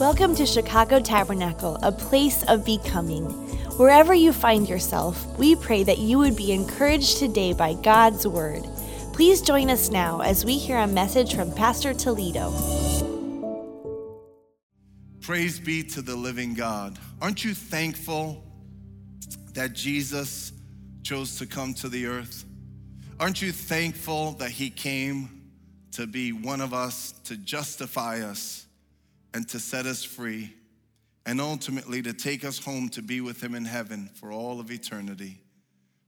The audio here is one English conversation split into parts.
Welcome to Chicago Tabernacle, a place of becoming. Wherever you find yourself, we pray that you would be encouraged today by God's Word. Please join us now as we hear a message from Pastor Toledo. Praise be to the living God. Aren't you thankful that Jesus chose to come to the earth? Aren't you thankful that He came to be one of us, to justify us? And to set us free, and ultimately to take us home to be with Him in heaven for all of eternity.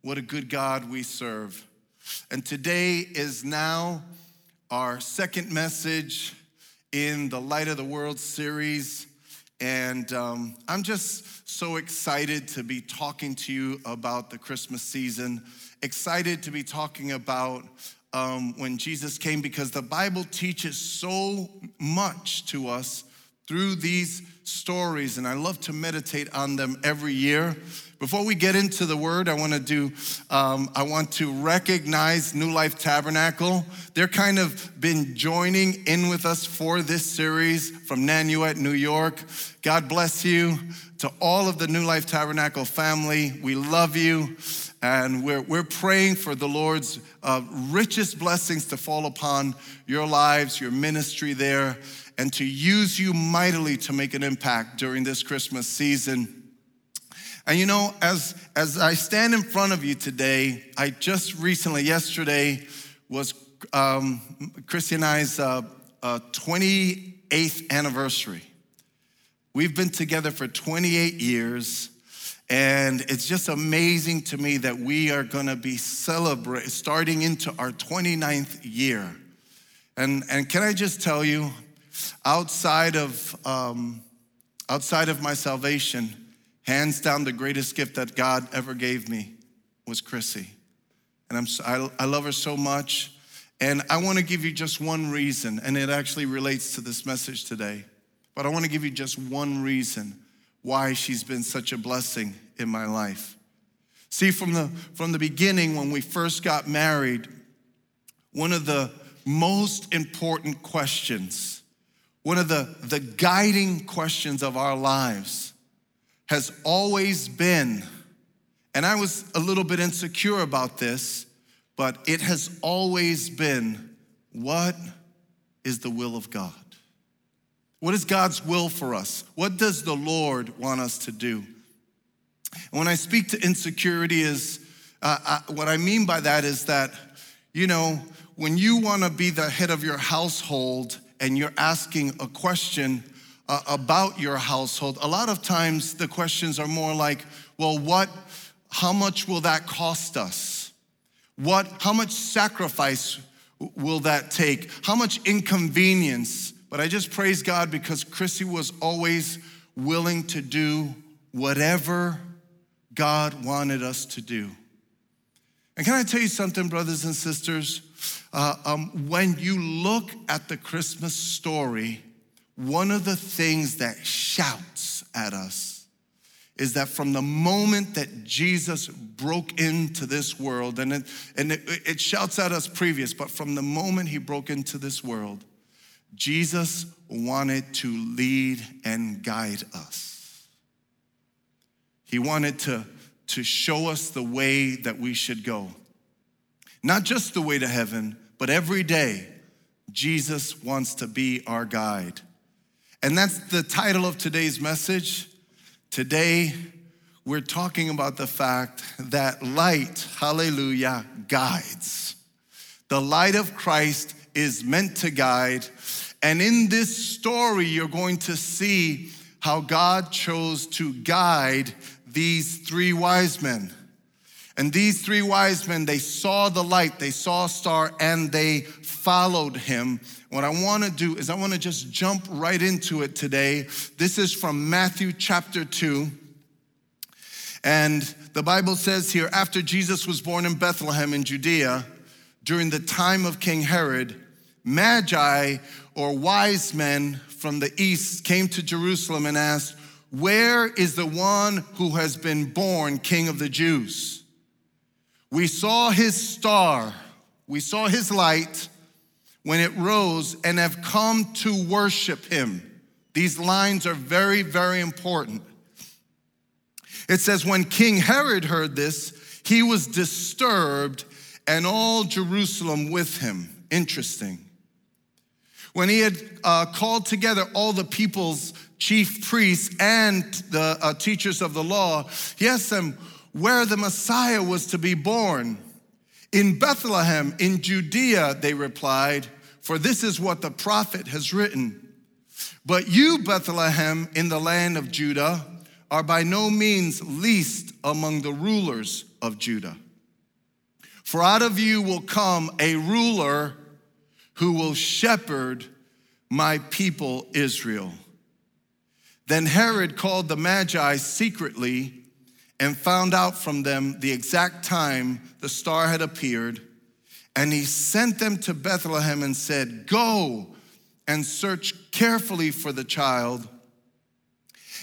What a good God we serve. And today is now our second message in the Light of the World series. And um, I'm just so excited to be talking to you about the Christmas season, excited to be talking about um, when Jesus came because the Bible teaches so much to us through these stories, and I love to meditate on them every year. Before we get into the word, I want to do, um, I want to recognize New Life Tabernacle. They're kind of been joining in with us for this series from Nanuet, New York. God bless you. To all of the New Life Tabernacle family, we love you. And we're, we're praying for the Lord's uh, richest blessings to fall upon your lives, your ministry there and to use you mightily to make an impact during this Christmas season. And you know, as, as I stand in front of you today, I just recently, yesterday, was um, Christy and I's uh, uh, 28th anniversary. We've been together for 28 years, and it's just amazing to me that we are gonna be celebrating, starting into our 29th year. And, and can I just tell you, Outside of, um, outside of my salvation, hands down, the greatest gift that God ever gave me was Chrissy. And I'm, I, I love her so much. And I want to give you just one reason, and it actually relates to this message today. But I want to give you just one reason why she's been such a blessing in my life. See, from the, from the beginning, when we first got married, one of the most important questions one of the, the guiding questions of our lives has always been, and I was a little bit insecure about this, but it has always been what is the will of God? What is God's will for us? What does the Lord want us to do? And when I speak to insecurity, is uh, I, what I mean by that is that, you know, when you want to be the head of your household and you're asking a question uh, about your household, a lot of times the questions are more like, well, what, how much will that cost us? What, how much sacrifice will that take? How much inconvenience? But I just praise God because Chrissy was always willing to do whatever God wanted us to do. And can I tell you something, brothers and sisters? Uh, um, when you look at the Christmas story, one of the things that shouts at us is that from the moment that Jesus broke into this world, and it, and it, it shouts at us previous, but from the moment he broke into this world, Jesus wanted to lead and guide us. He wanted to, to show us the way that we should go. Not just the way to heaven, but every day, Jesus wants to be our guide. And that's the title of today's message. Today, we're talking about the fact that light, hallelujah, guides. The light of Christ is meant to guide. And in this story, you're going to see how God chose to guide these three wise men. And these three wise men, they saw the light, they saw a star, and they followed him. What I want to do is I want to just jump right into it today. This is from Matthew chapter 2. And the Bible says here after Jesus was born in Bethlehem in Judea, during the time of King Herod, Magi or wise men from the east came to Jerusalem and asked, Where is the one who has been born King of the Jews? We saw his star, we saw his light when it rose and have come to worship him. These lines are very, very important. It says, When King Herod heard this, he was disturbed, and all Jerusalem with him. Interesting. When he had uh, called together all the people's chief priests and the uh, teachers of the law, he asked them where the Messiah was to be born. In Bethlehem, in Judea, they replied, for this is what the prophet has written. But you, Bethlehem, in the land of Judah, are by no means least among the rulers of Judah. For out of you will come a ruler who will shepherd my people Israel. Then Herod called the Magi secretly and found out from them the exact time the star had appeared. And he sent them to Bethlehem and said, Go and search carefully for the child.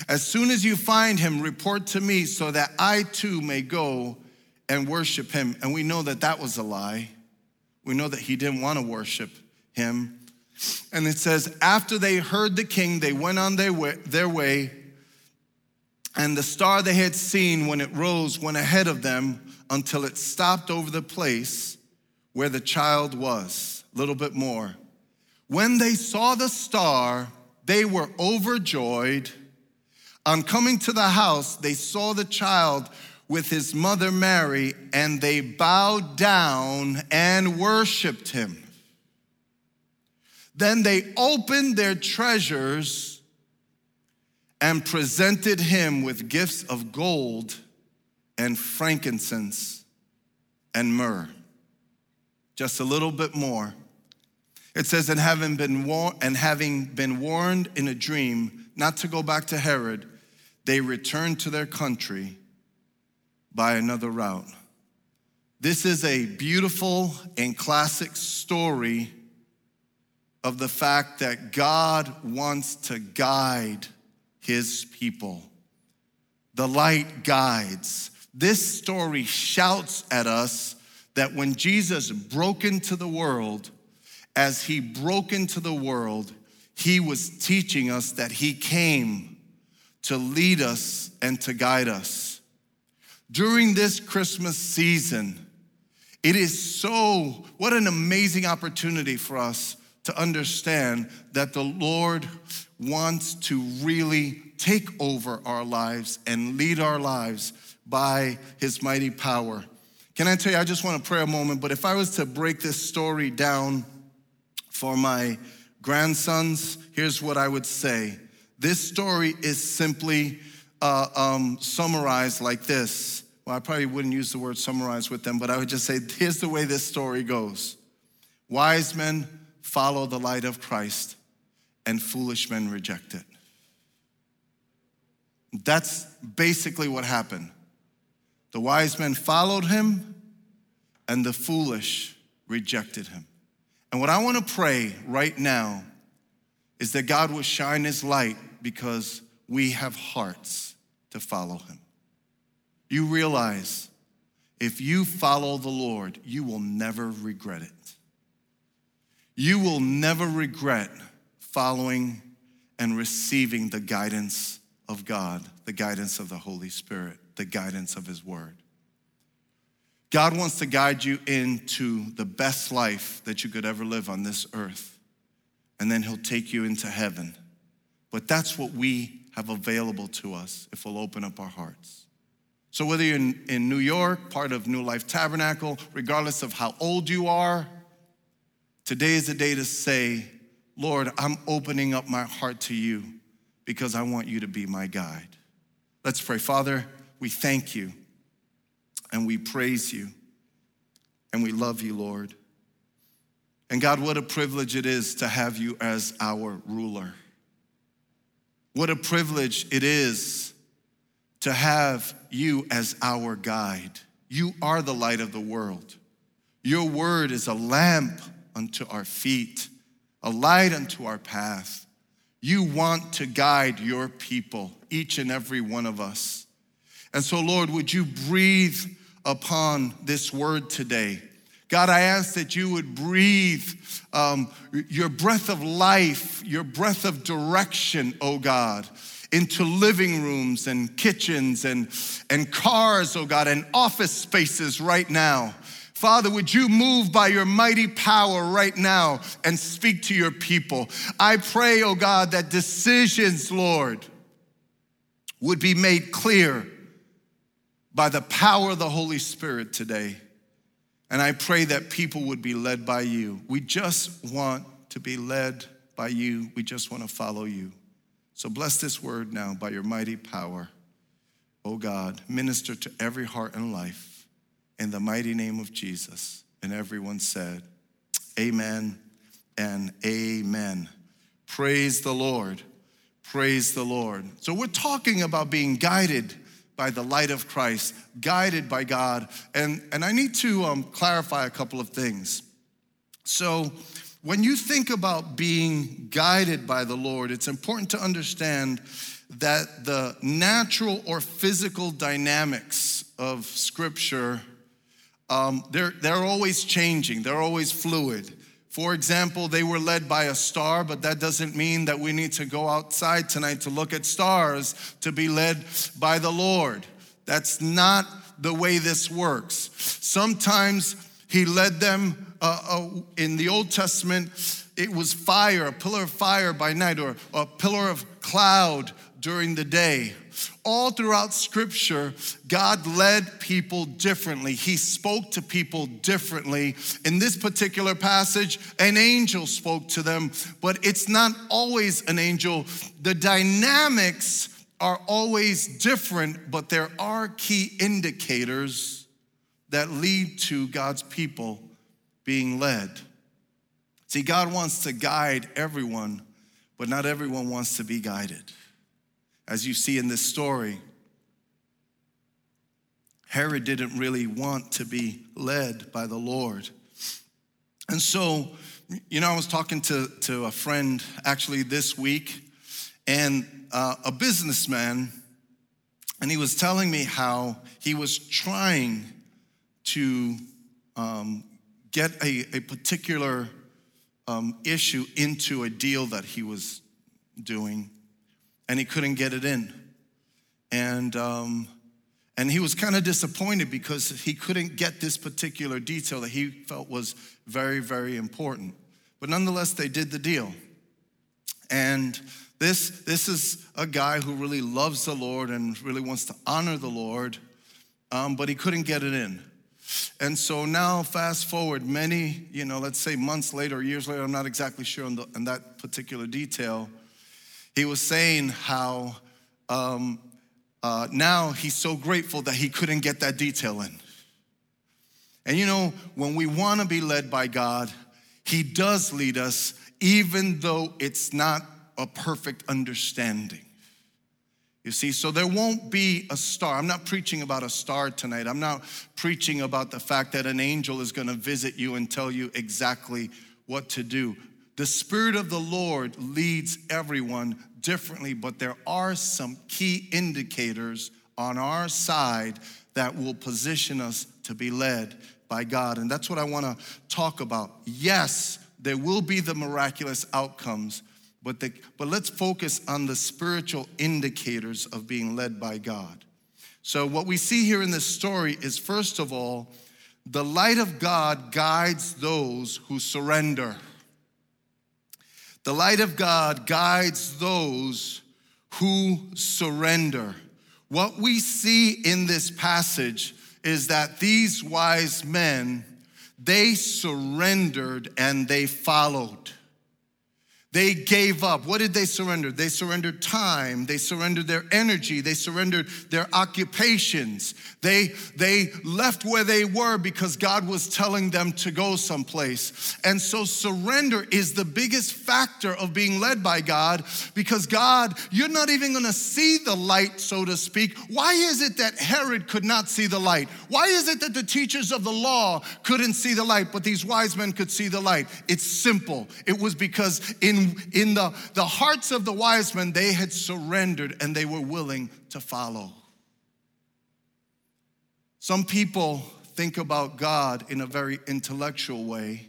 As soon as you find him, report to me so that I too may go and worship him. And we know that that was a lie. We know that he didn't want to worship him. And it says, after they heard the king, they went on their way, their way, and the star they had seen when it rose went ahead of them until it stopped over the place where the child was. A little bit more. When they saw the star, they were overjoyed. On coming to the house, they saw the child with his mother Mary, and they bowed down and worshiped him. Then they opened their treasures and presented him with gifts of gold and frankincense and myrrh. Just a little bit more. It says, and having been war- and having been warned in a dream not to go back to Herod, they returned to their country by another route. This is a beautiful and classic story of the fact that God wants to guide his people. The light guides. This story shouts at us that when Jesus broke into the world, as he broke into the world, he was teaching us that he came to lead us and to guide us. During this Christmas season, it is so, what an amazing opportunity for us to understand that the Lord wants to really take over our lives and lead our lives by his mighty power. Can I tell you, I just want to pray a moment, but if I was to break this story down for my grandsons, here's what I would say. This story is simply uh, um, summarized like this. Well, I probably wouldn't use the word summarize with them, but I would just say, here's the way this story goes Wise men follow the light of Christ, and foolish men reject it. That's basically what happened. The wise men followed him, and the foolish rejected him. And what I want to pray right now is that God will shine his light because we have hearts to follow him. You realize if you follow the Lord, you will never regret it. You will never regret following and receiving the guidance of God, the guidance of the Holy Spirit the guidance of His Word. God wants to guide you into the best life that you could ever live on this earth, and then He'll take you into heaven. But that's what we have available to us if we'll open up our hearts. So, whether you're in, in New York, part of New Life Tabernacle, regardless of how old you are, today is the day to say, Lord, I'm opening up my heart to you because I want you to be my guide. Let's pray. Father, we thank you and we praise you and we love you, Lord. And God, what a privilege it is to have you as our ruler. What a privilege it is to have you as our guide. You are the light of the world. Your word is a lamp unto our feet, a light unto our path. You want to guide your people, each and every one of us. And so, Lord, would you breathe upon this word today? God, I ask that you would breathe um, your breath of life, your breath of direction, oh God, into living rooms and kitchens and, and cars, oh God, and office spaces right now. Father, would you move by your mighty power right now and speak to your people? I pray, oh God, that decisions, Lord, would be made clear by the power of the Holy Spirit today. And I pray that people would be led by you. We just want to be led by you, we just want to follow you. So bless this word now by your mighty power. Oh God, minister to every heart and life in the mighty name of Jesus. And everyone said, Amen and amen. Praise the Lord. Praise the Lord. So, we're talking about being guided by the light of Christ, guided by God. And, and I need to um, clarify a couple of things. So, when you think about being guided by the Lord, it's important to understand that the natural or physical dynamics of Scripture, um, they're, they're always changing, they're always fluid. For example, they were led by a star, but that doesn't mean that we need to go outside tonight to look at stars to be led by the Lord. That's not the way this works. Sometimes he led them uh, uh, in the Old Testament, it was fire, a pillar of fire by night, or a pillar of cloud during the day. All throughout scripture, God led people differently. He spoke to people differently. In this particular passage, an angel spoke to them, but it's not always an angel. The dynamics are always different, but there are key indicators that lead to God's people being led. See, God wants to guide everyone, but not everyone wants to be guided as you see in this story, Herod didn't really want to be led by the Lord. And so, you know, I was talking to, to a friend actually this week, and uh, a businessman, and he was telling me how he was trying to um, get a, a particular um, issue into a deal that he was doing and he couldn't get it in. And, um, and he was kind of disappointed because he couldn't get this particular detail that he felt was very, very important. But nonetheless, they did the deal. And this, this is a guy who really loves the Lord and really wants to honor the Lord, um, but he couldn't get it in. And so now, fast forward many, you know, let's say months later, years later, I'm not exactly sure on, the, on that particular detail he was saying how um, uh, now he's so grateful that he couldn't get that detail in. And you know, when we want to be led by God, He does lead us, even though it's not a perfect understanding. You see, so there won't be a star. I'm not preaching about a star tonight. I'm not preaching about the fact that an angel is going to visit you and tell you exactly what to do. The Spirit of the Lord leads everyone differently, but there are some key indicators on our side that will position us to be led by God. And that's what I want to talk about. Yes, there will be the miraculous outcomes, but, the, but let's focus on the spiritual indicators of being led by God. So, what we see here in this story is first of all, the light of God guides those who surrender. The light of God guides those who surrender. What we see in this passage is that these wise men, they surrendered and they followed. They gave up. What did they surrender? They surrendered time. They surrendered their energy. They surrendered their occupations. They, they left where they were because God was telling them to go someplace. And so, surrender is the biggest factor of being led by God because God, you're not even gonna see the light, so to speak. Why is it that Herod could not see the light? Why is it that the teachers of the law couldn't see the light, but these wise men could see the light? It's simple. It was because in in, in the, the hearts of the wise men, they had surrendered and they were willing to follow. Some people think about God in a very intellectual way,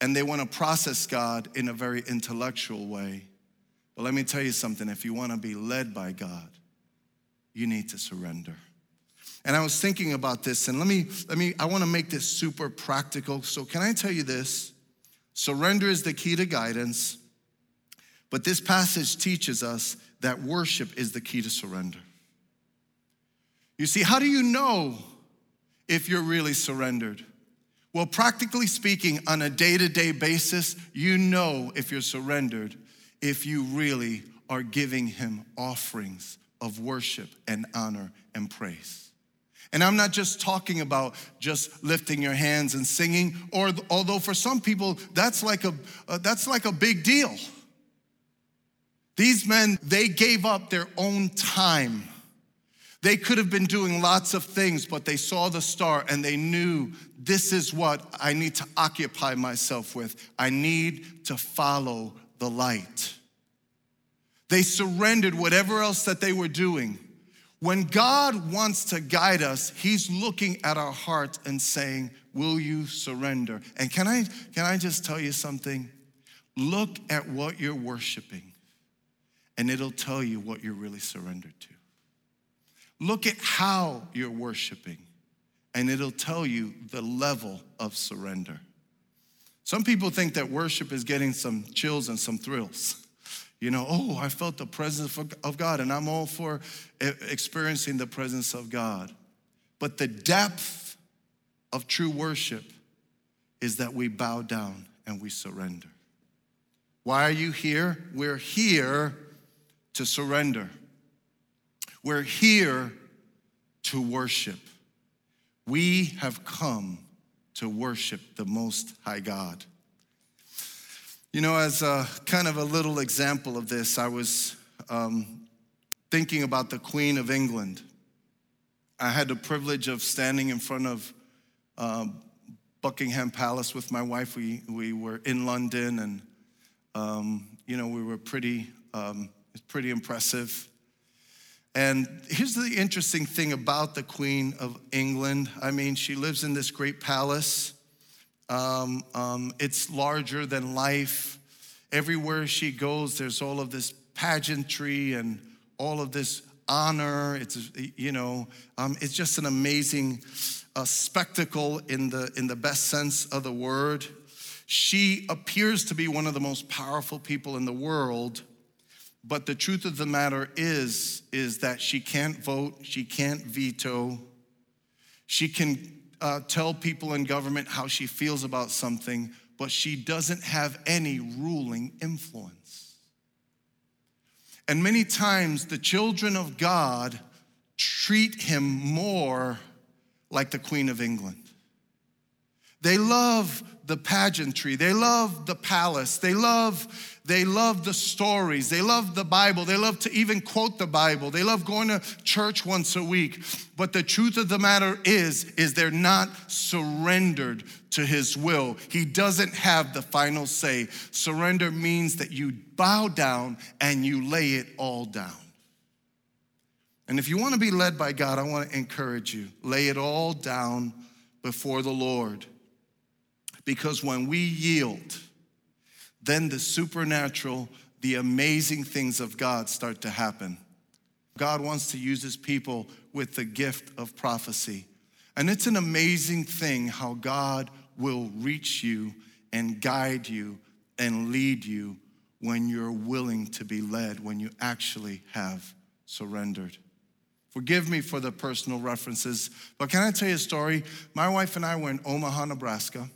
and they want to process God in a very intellectual way. But let me tell you something if you want to be led by God, you need to surrender. And I was thinking about this, and let me, let me, I want to make this super practical. So, can I tell you this? Surrender is the key to guidance, but this passage teaches us that worship is the key to surrender. You see, how do you know if you're really surrendered? Well, practically speaking, on a day to day basis, you know if you're surrendered if you really are giving Him offerings of worship and honor and praise. And I'm not just talking about just lifting your hands and singing, or although for some people that's like a uh, that's like a big deal. These men, they gave up their own time. They could have been doing lots of things, but they saw the star and they knew this is what I need to occupy myself with. I need to follow the light. They surrendered whatever else that they were doing. When God wants to guide us, He's looking at our heart and saying, Will you surrender? And can I, can I just tell you something? Look at what you're worshiping, and it'll tell you what you're really surrendered to. Look at how you're worshiping, and it'll tell you the level of surrender. Some people think that worship is getting some chills and some thrills. You know, oh, I felt the presence of God, and I'm all for experiencing the presence of God. But the depth of true worship is that we bow down and we surrender. Why are you here? We're here to surrender. We're here to worship. We have come to worship the Most High God. You know, as a kind of a little example of this, I was um, thinking about the Queen of England. I had the privilege of standing in front of um, Buckingham Palace with my wife. We, we were in London and, um, you know, we were pretty, um, pretty impressive. And here's the interesting thing about the Queen of England. I mean, she lives in this great palace. Um, um, it's larger than life. Everywhere she goes, there's all of this pageantry and all of this honor. It's you know, um, it's just an amazing uh, spectacle in the in the best sense of the word. She appears to be one of the most powerful people in the world but the truth of the matter is, is that she can't vote, she can't veto, she can uh, tell people in government how she feels about something, but she doesn't have any ruling influence. And many times the children of God treat him more like the Queen of England. They love the pageantry, they love the palace, they love they love the stories. They love the Bible. They love to even quote the Bible. They love going to church once a week. But the truth of the matter is is they're not surrendered to his will. He doesn't have the final say. Surrender means that you bow down and you lay it all down. And if you want to be led by God, I want to encourage you. Lay it all down before the Lord. Because when we yield, then the supernatural, the amazing things of God start to happen. God wants to use his people with the gift of prophecy. And it's an amazing thing how God will reach you and guide you and lead you when you're willing to be led, when you actually have surrendered. Forgive me for the personal references, but can I tell you a story? My wife and I were in Omaha, Nebraska,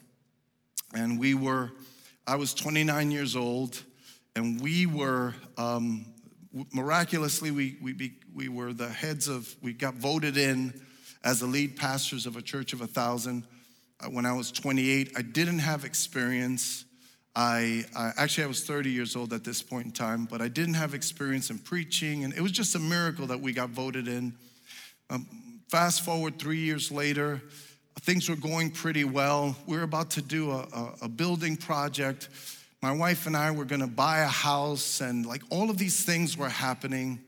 and we were I was 29 years old, and we were um, miraculously we we be, we were the heads of we got voted in as the lead pastors of a church of a thousand. Uh, when I was 28, I didn't have experience. I, I, actually I was 30 years old at this point in time, but I didn't have experience in preaching, and it was just a miracle that we got voted in. Um, fast forward three years later, things were going pretty well. We were about to do a, a, a building project. My wife and I were going to buy a house, and like all of these things were happening.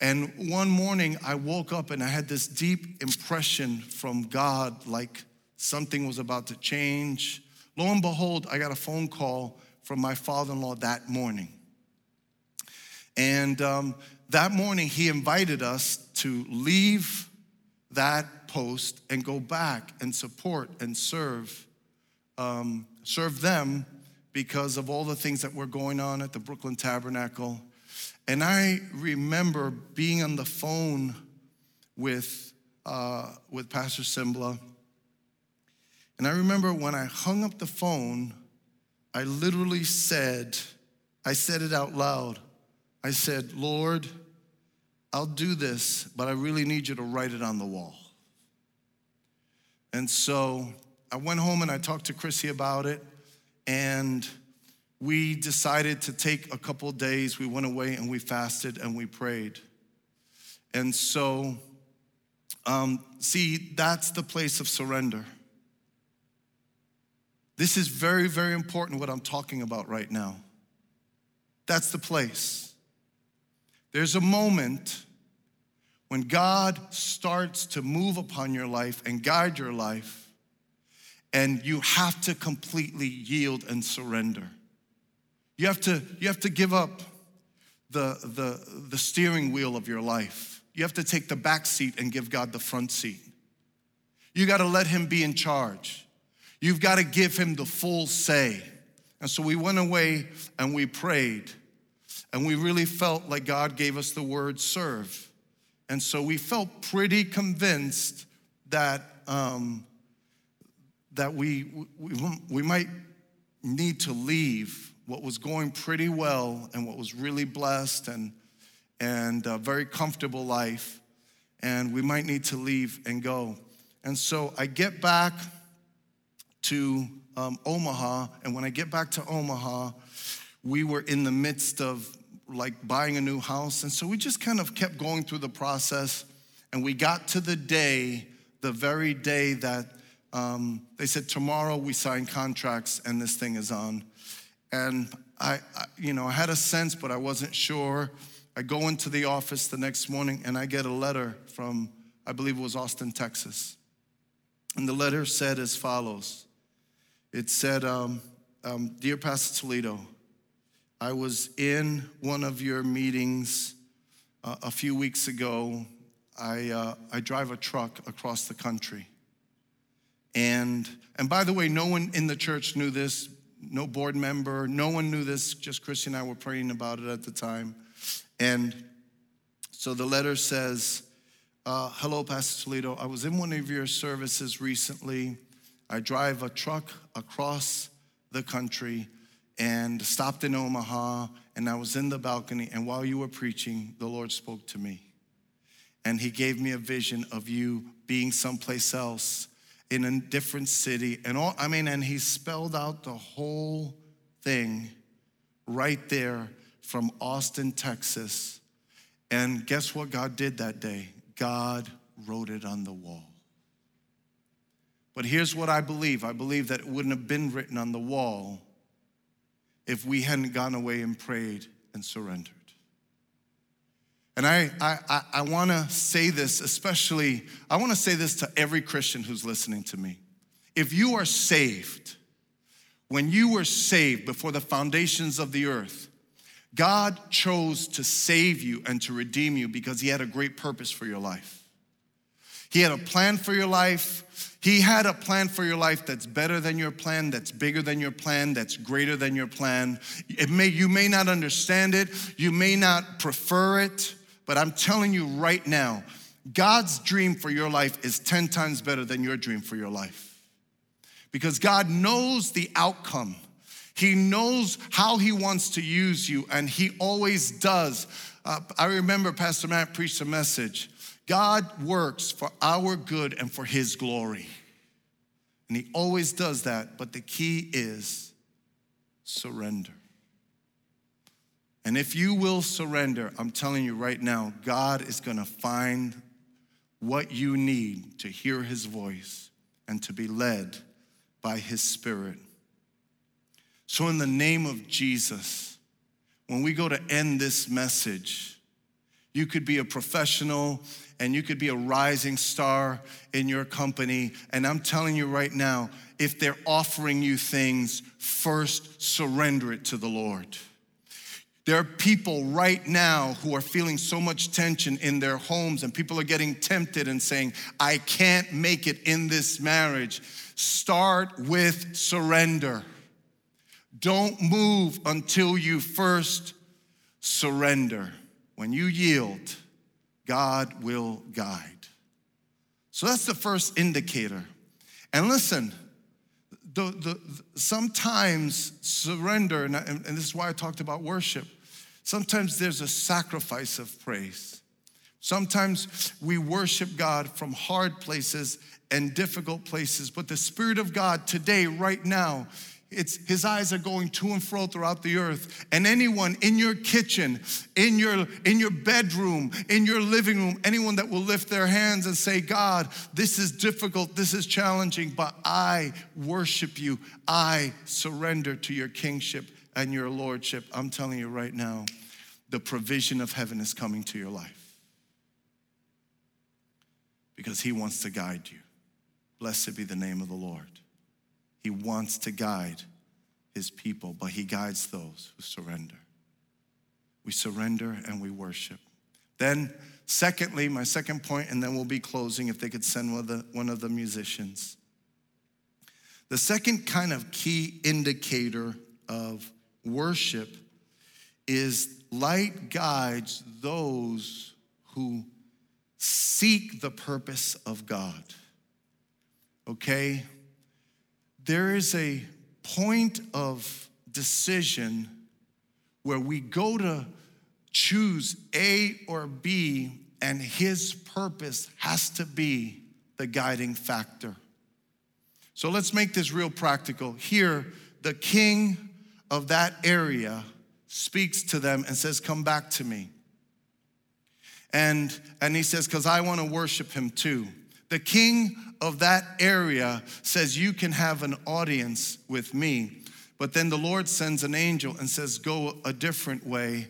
And one morning I woke up and I had this deep impression from God like something was about to change. Lo and behold, I got a phone call from my father in law that morning. And um, that morning, he invited us to leave that post and go back and support and serve, um, serve them because of all the things that were going on at the Brooklyn Tabernacle. And I remember being on the phone with, uh, with Pastor Cymbala. And I remember when I hung up the phone, I literally said, I said it out loud. I said, Lord, I'll do this, but I really need you to write it on the wall. And so I went home and I talked to Chrissy about it, and we decided to take a couple days. We went away and we fasted and we prayed. And so, um, see, that's the place of surrender. This is very, very important what I'm talking about right now. That's the place. There's a moment when God starts to move upon your life and guide your life, and you have to completely yield and surrender. You have to, you have to give up the, the, the steering wheel of your life. You have to take the back seat and give God the front seat. You got to let Him be in charge. You've got to give Him the full say. And so we went away and we prayed. And we really felt like God gave us the word serve. And so we felt pretty convinced that, um, that we, we, we might need to leave what was going pretty well and what was really blessed and, and a very comfortable life. And we might need to leave and go. And so I get back to um, Omaha. And when I get back to Omaha, we were in the midst of like buying a new house. And so we just kind of kept going through the process. And we got to the day, the very day that um, they said, tomorrow we sign contracts and this thing is on. And I, I, you know, I had a sense, but I wasn't sure. I go into the office the next morning and I get a letter from, I believe it was Austin, Texas. And the letter said as follows It said, um, um, Dear Pastor Toledo, I was in one of your meetings uh, a few weeks ago. I, uh, I drive a truck across the country. And, and by the way, no one in the church knew this, no board member, no one knew this, just Christy and I were praying about it at the time. And so the letter says, uh, Hello, Pastor Toledo. I was in one of your services recently. I drive a truck across the country and stopped in Omaha, and I was in the balcony, and while you were preaching, the Lord spoke to me. And He gave me a vision of you being someplace else in a different city. And all, I mean, and He spelled out the whole thing right there from Austin, Texas. And guess what God did that day? God wrote it on the wall. But here's what I believe I believe that it wouldn't have been written on the wall if we hadn't gone away and prayed and surrendered. And I, I, I want to say this, especially, I want to say this to every Christian who's listening to me. If you are saved, when you were saved before the foundations of the earth, God chose to save you and to redeem you because He had a great purpose for your life. He had a plan for your life. He had a plan for your life that's better than your plan, that's bigger than your plan, that's greater than your plan. It may, you may not understand it, you may not prefer it, but I'm telling you right now, God's dream for your life is 10 times better than your dream for your life. Because God knows the outcome. He knows how He wants to use you, and He always does. Uh, I remember Pastor Matt preached a message God works for our good and for His glory. And He always does that, but the key is surrender. And if you will surrender, I'm telling you right now, God is gonna find what you need to hear His voice and to be led by His Spirit. So, in the name of Jesus, when we go to end this message, You could be a professional and you could be a rising star in your company. And I'm telling you right now, if they're offering you things, first surrender it to the Lord. There are people right now who are feeling so much tension in their homes, and people are getting tempted and saying, I can't make it in this marriage. Start with surrender. Don't move until you first surrender. When you yield, God will guide. So that's the first indicator. And listen, the, the, sometimes surrender, and, and this is why I talked about worship, sometimes there's a sacrifice of praise. Sometimes we worship God from hard places and difficult places, but the Spirit of God today, right now, it's, his eyes are going to and fro throughout the earth. And anyone in your kitchen, in your, in your bedroom, in your living room, anyone that will lift their hands and say, God, this is difficult, this is challenging, but I worship you. I surrender to your kingship and your lordship. I'm telling you right now, the provision of heaven is coming to your life because he wants to guide you. Blessed be the name of the Lord. He wants to guide his people, but he guides those who surrender. We surrender and we worship. Then, secondly, my second point, and then we'll be closing if they could send one of the, one of the musicians. The second kind of key indicator of worship is light guides those who seek the purpose of God. Okay? There is a point of decision where we go to choose A or B, and His purpose has to be the guiding factor. So let's make this real practical. Here, the king of that area speaks to them and says, Come back to me. And, and he says, Because I want to worship him too. The king of that area says, You can have an audience with me. But then the Lord sends an angel and says, Go a different way.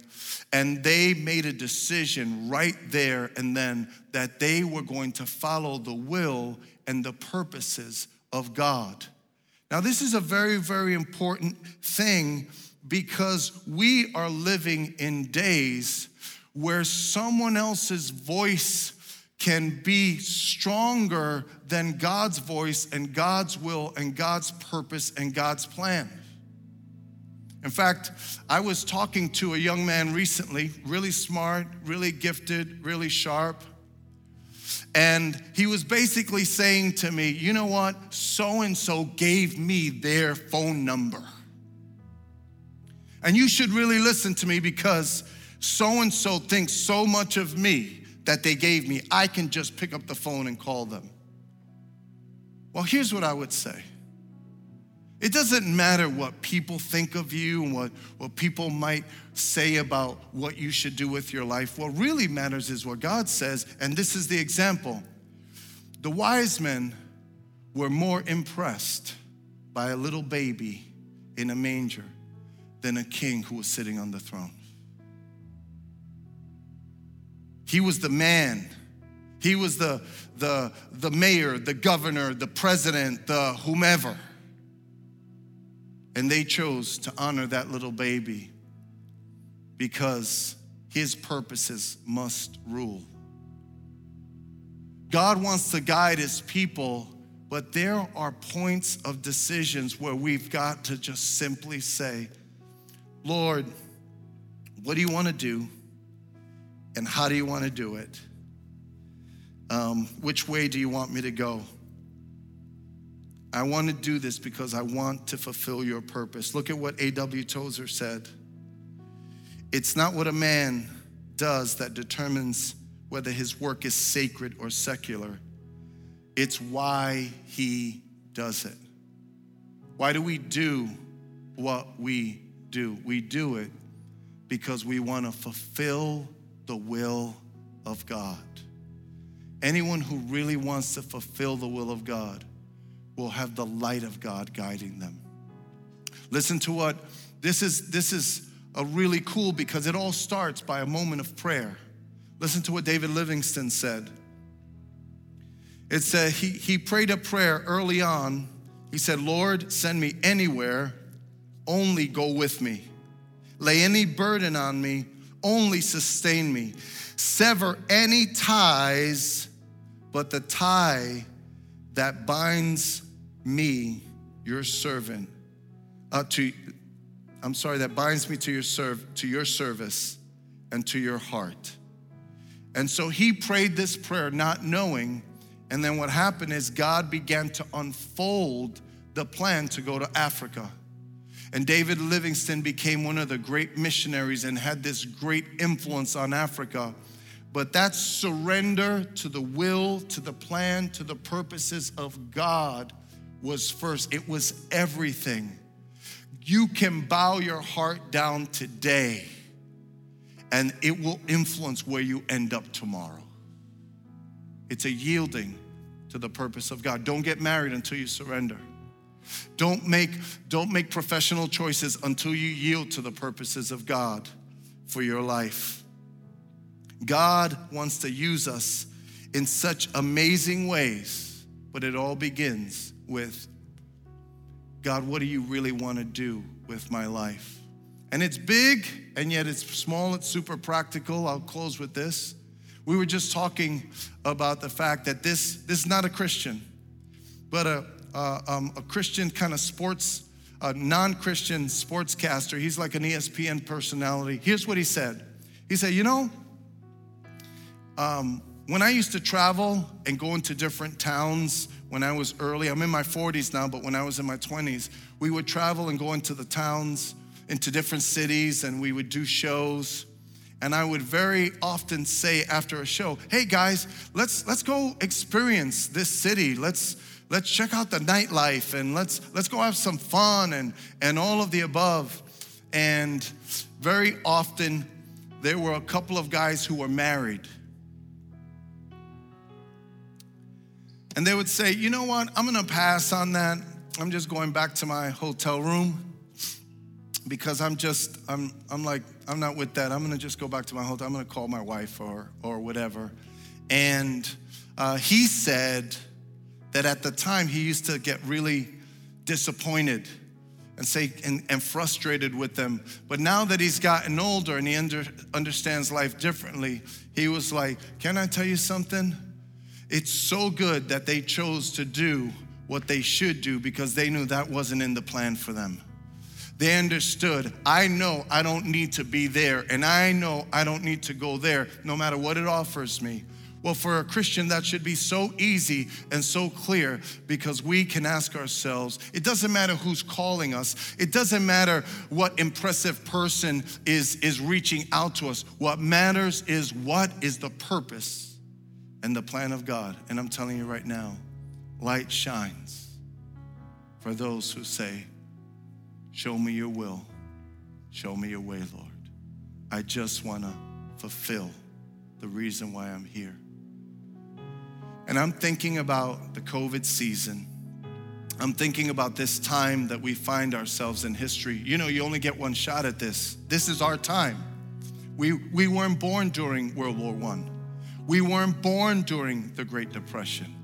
And they made a decision right there and then that they were going to follow the will and the purposes of God. Now, this is a very, very important thing because we are living in days where someone else's voice can be stronger than God's voice and God's will and God's purpose and God's plan. In fact, I was talking to a young man recently, really smart, really gifted, really sharp. And he was basically saying to me, you know what? So and so gave me their phone number. And you should really listen to me because so and so thinks so much of me that they gave me, I can just pick up the phone and call them. Well, here's what I would say it doesn't matter what people think of you and what, what people might say about what you should do with your life. What really matters is what God says, and this is the example. The wise men were more impressed by a little baby in a manger than a king who was sitting on the throne. He was the man. He was the, the, the mayor, the governor, the president, the whomever. And they chose to honor that little baby because his purposes must rule. God wants to guide his people, but there are points of decisions where we've got to just simply say, Lord, what do you want to do? And how do you want to do it? Um, which way do you want me to go? I want to do this because I want to fulfill your purpose. Look at what A.W. Tozer said. It's not what a man does that determines whether his work is sacred or secular, it's why he does it. Why do we do what we do? We do it because we want to fulfill the will of God. Anyone who really wants to fulfill the will of God will have the light of God guiding them. Listen to what this is this is a really cool because it all starts by a moment of prayer. Listen to what David Livingstone said. It said he, he prayed a prayer early on. He said, Lord, send me anywhere, only go with me. Lay any burden on me, only sustain me. Sever any ties, but the tie that binds me, your servant, uh, to, I'm sorry, that binds me to your serve, to your service and to your heart. And so he prayed this prayer not knowing. And then what happened is God began to unfold the plan to go to Africa. And David Livingstone became one of the great missionaries and had this great influence on Africa. But that surrender to the will, to the plan, to the purposes of God was first. It was everything. You can bow your heart down today and it will influence where you end up tomorrow. It's a yielding to the purpose of God. Don't get married until you surrender. Don't make, don't make professional choices until you yield to the purposes of God for your life. God wants to use us in such amazing ways, but it all begins with God, what do you really want to do with my life? And it's big, and yet it's small, it's super practical. I'll close with this. We were just talking about the fact that this, this is not a Christian, but a, uh, um, a Christian kind of sports, a non Christian sportscaster. He's like an ESPN personality. Here's what he said He said, You know, um, when I used to travel and go into different towns when I was early, I'm in my 40s now, but when I was in my 20s, we would travel and go into the towns into different cities and we would do shows. And I would very often say after a show, "Hey guys, let's let's go experience this city. Let's let's check out the nightlife and let's let's go have some fun and and all of the above." And very often there were a couple of guys who were married. And they would say, "You know what? I'm going to pass on that. I'm just going back to my hotel room." because I'm just, I'm, I'm like, I'm not with that. I'm gonna just go back to my hotel. I'm gonna call my wife or, or whatever. And uh, he said that at the time he used to get really disappointed and say and, and frustrated with them. But now that he's gotten older and he under, understands life differently, he was like, Can I tell you something? It's so good that they chose to do what they should do because they knew that wasn't in the plan for them. They understood, I know I don't need to be there, and I know I don't need to go there, no matter what it offers me. Well, for a Christian, that should be so easy and so clear because we can ask ourselves it doesn't matter who's calling us, it doesn't matter what impressive person is, is reaching out to us. What matters is what is the purpose and the plan of God. And I'm telling you right now, light shines for those who say, Show me your will. Show me your way, Lord. I just want to fulfill the reason why I'm here. And I'm thinking about the COVID season. I'm thinking about this time that we find ourselves in history. You know, you only get one shot at this. This is our time. We, we weren't born during World War I. We weren't born during the Great Depression.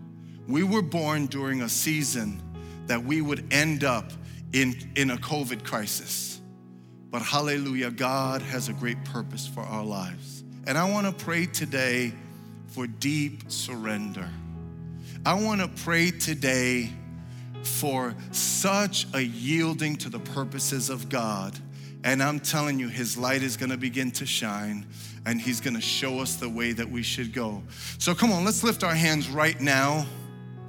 We were born during a season that we would end up in, in a COVID crisis. But hallelujah, God has a great purpose for our lives. And I want to pray today for deep surrender. I want to pray today for such a yielding to the purposes of God. And I'm telling you, His light is going to begin to shine and He's going to show us the way that we should go. So come on, let's lift our hands right now.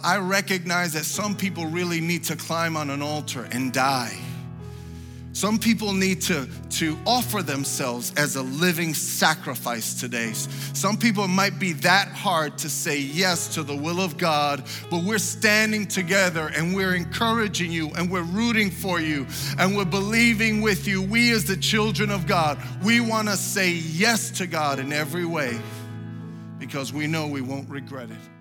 I recognize that some people really need to climb on an altar and die. Some people need to, to offer themselves as a living sacrifice today. Some people might be that hard to say yes to the will of God, but we're standing together and we're encouraging you and we're rooting for you and we're believing with you. We, as the children of God, we want to say yes to God in every way because we know we won't regret it.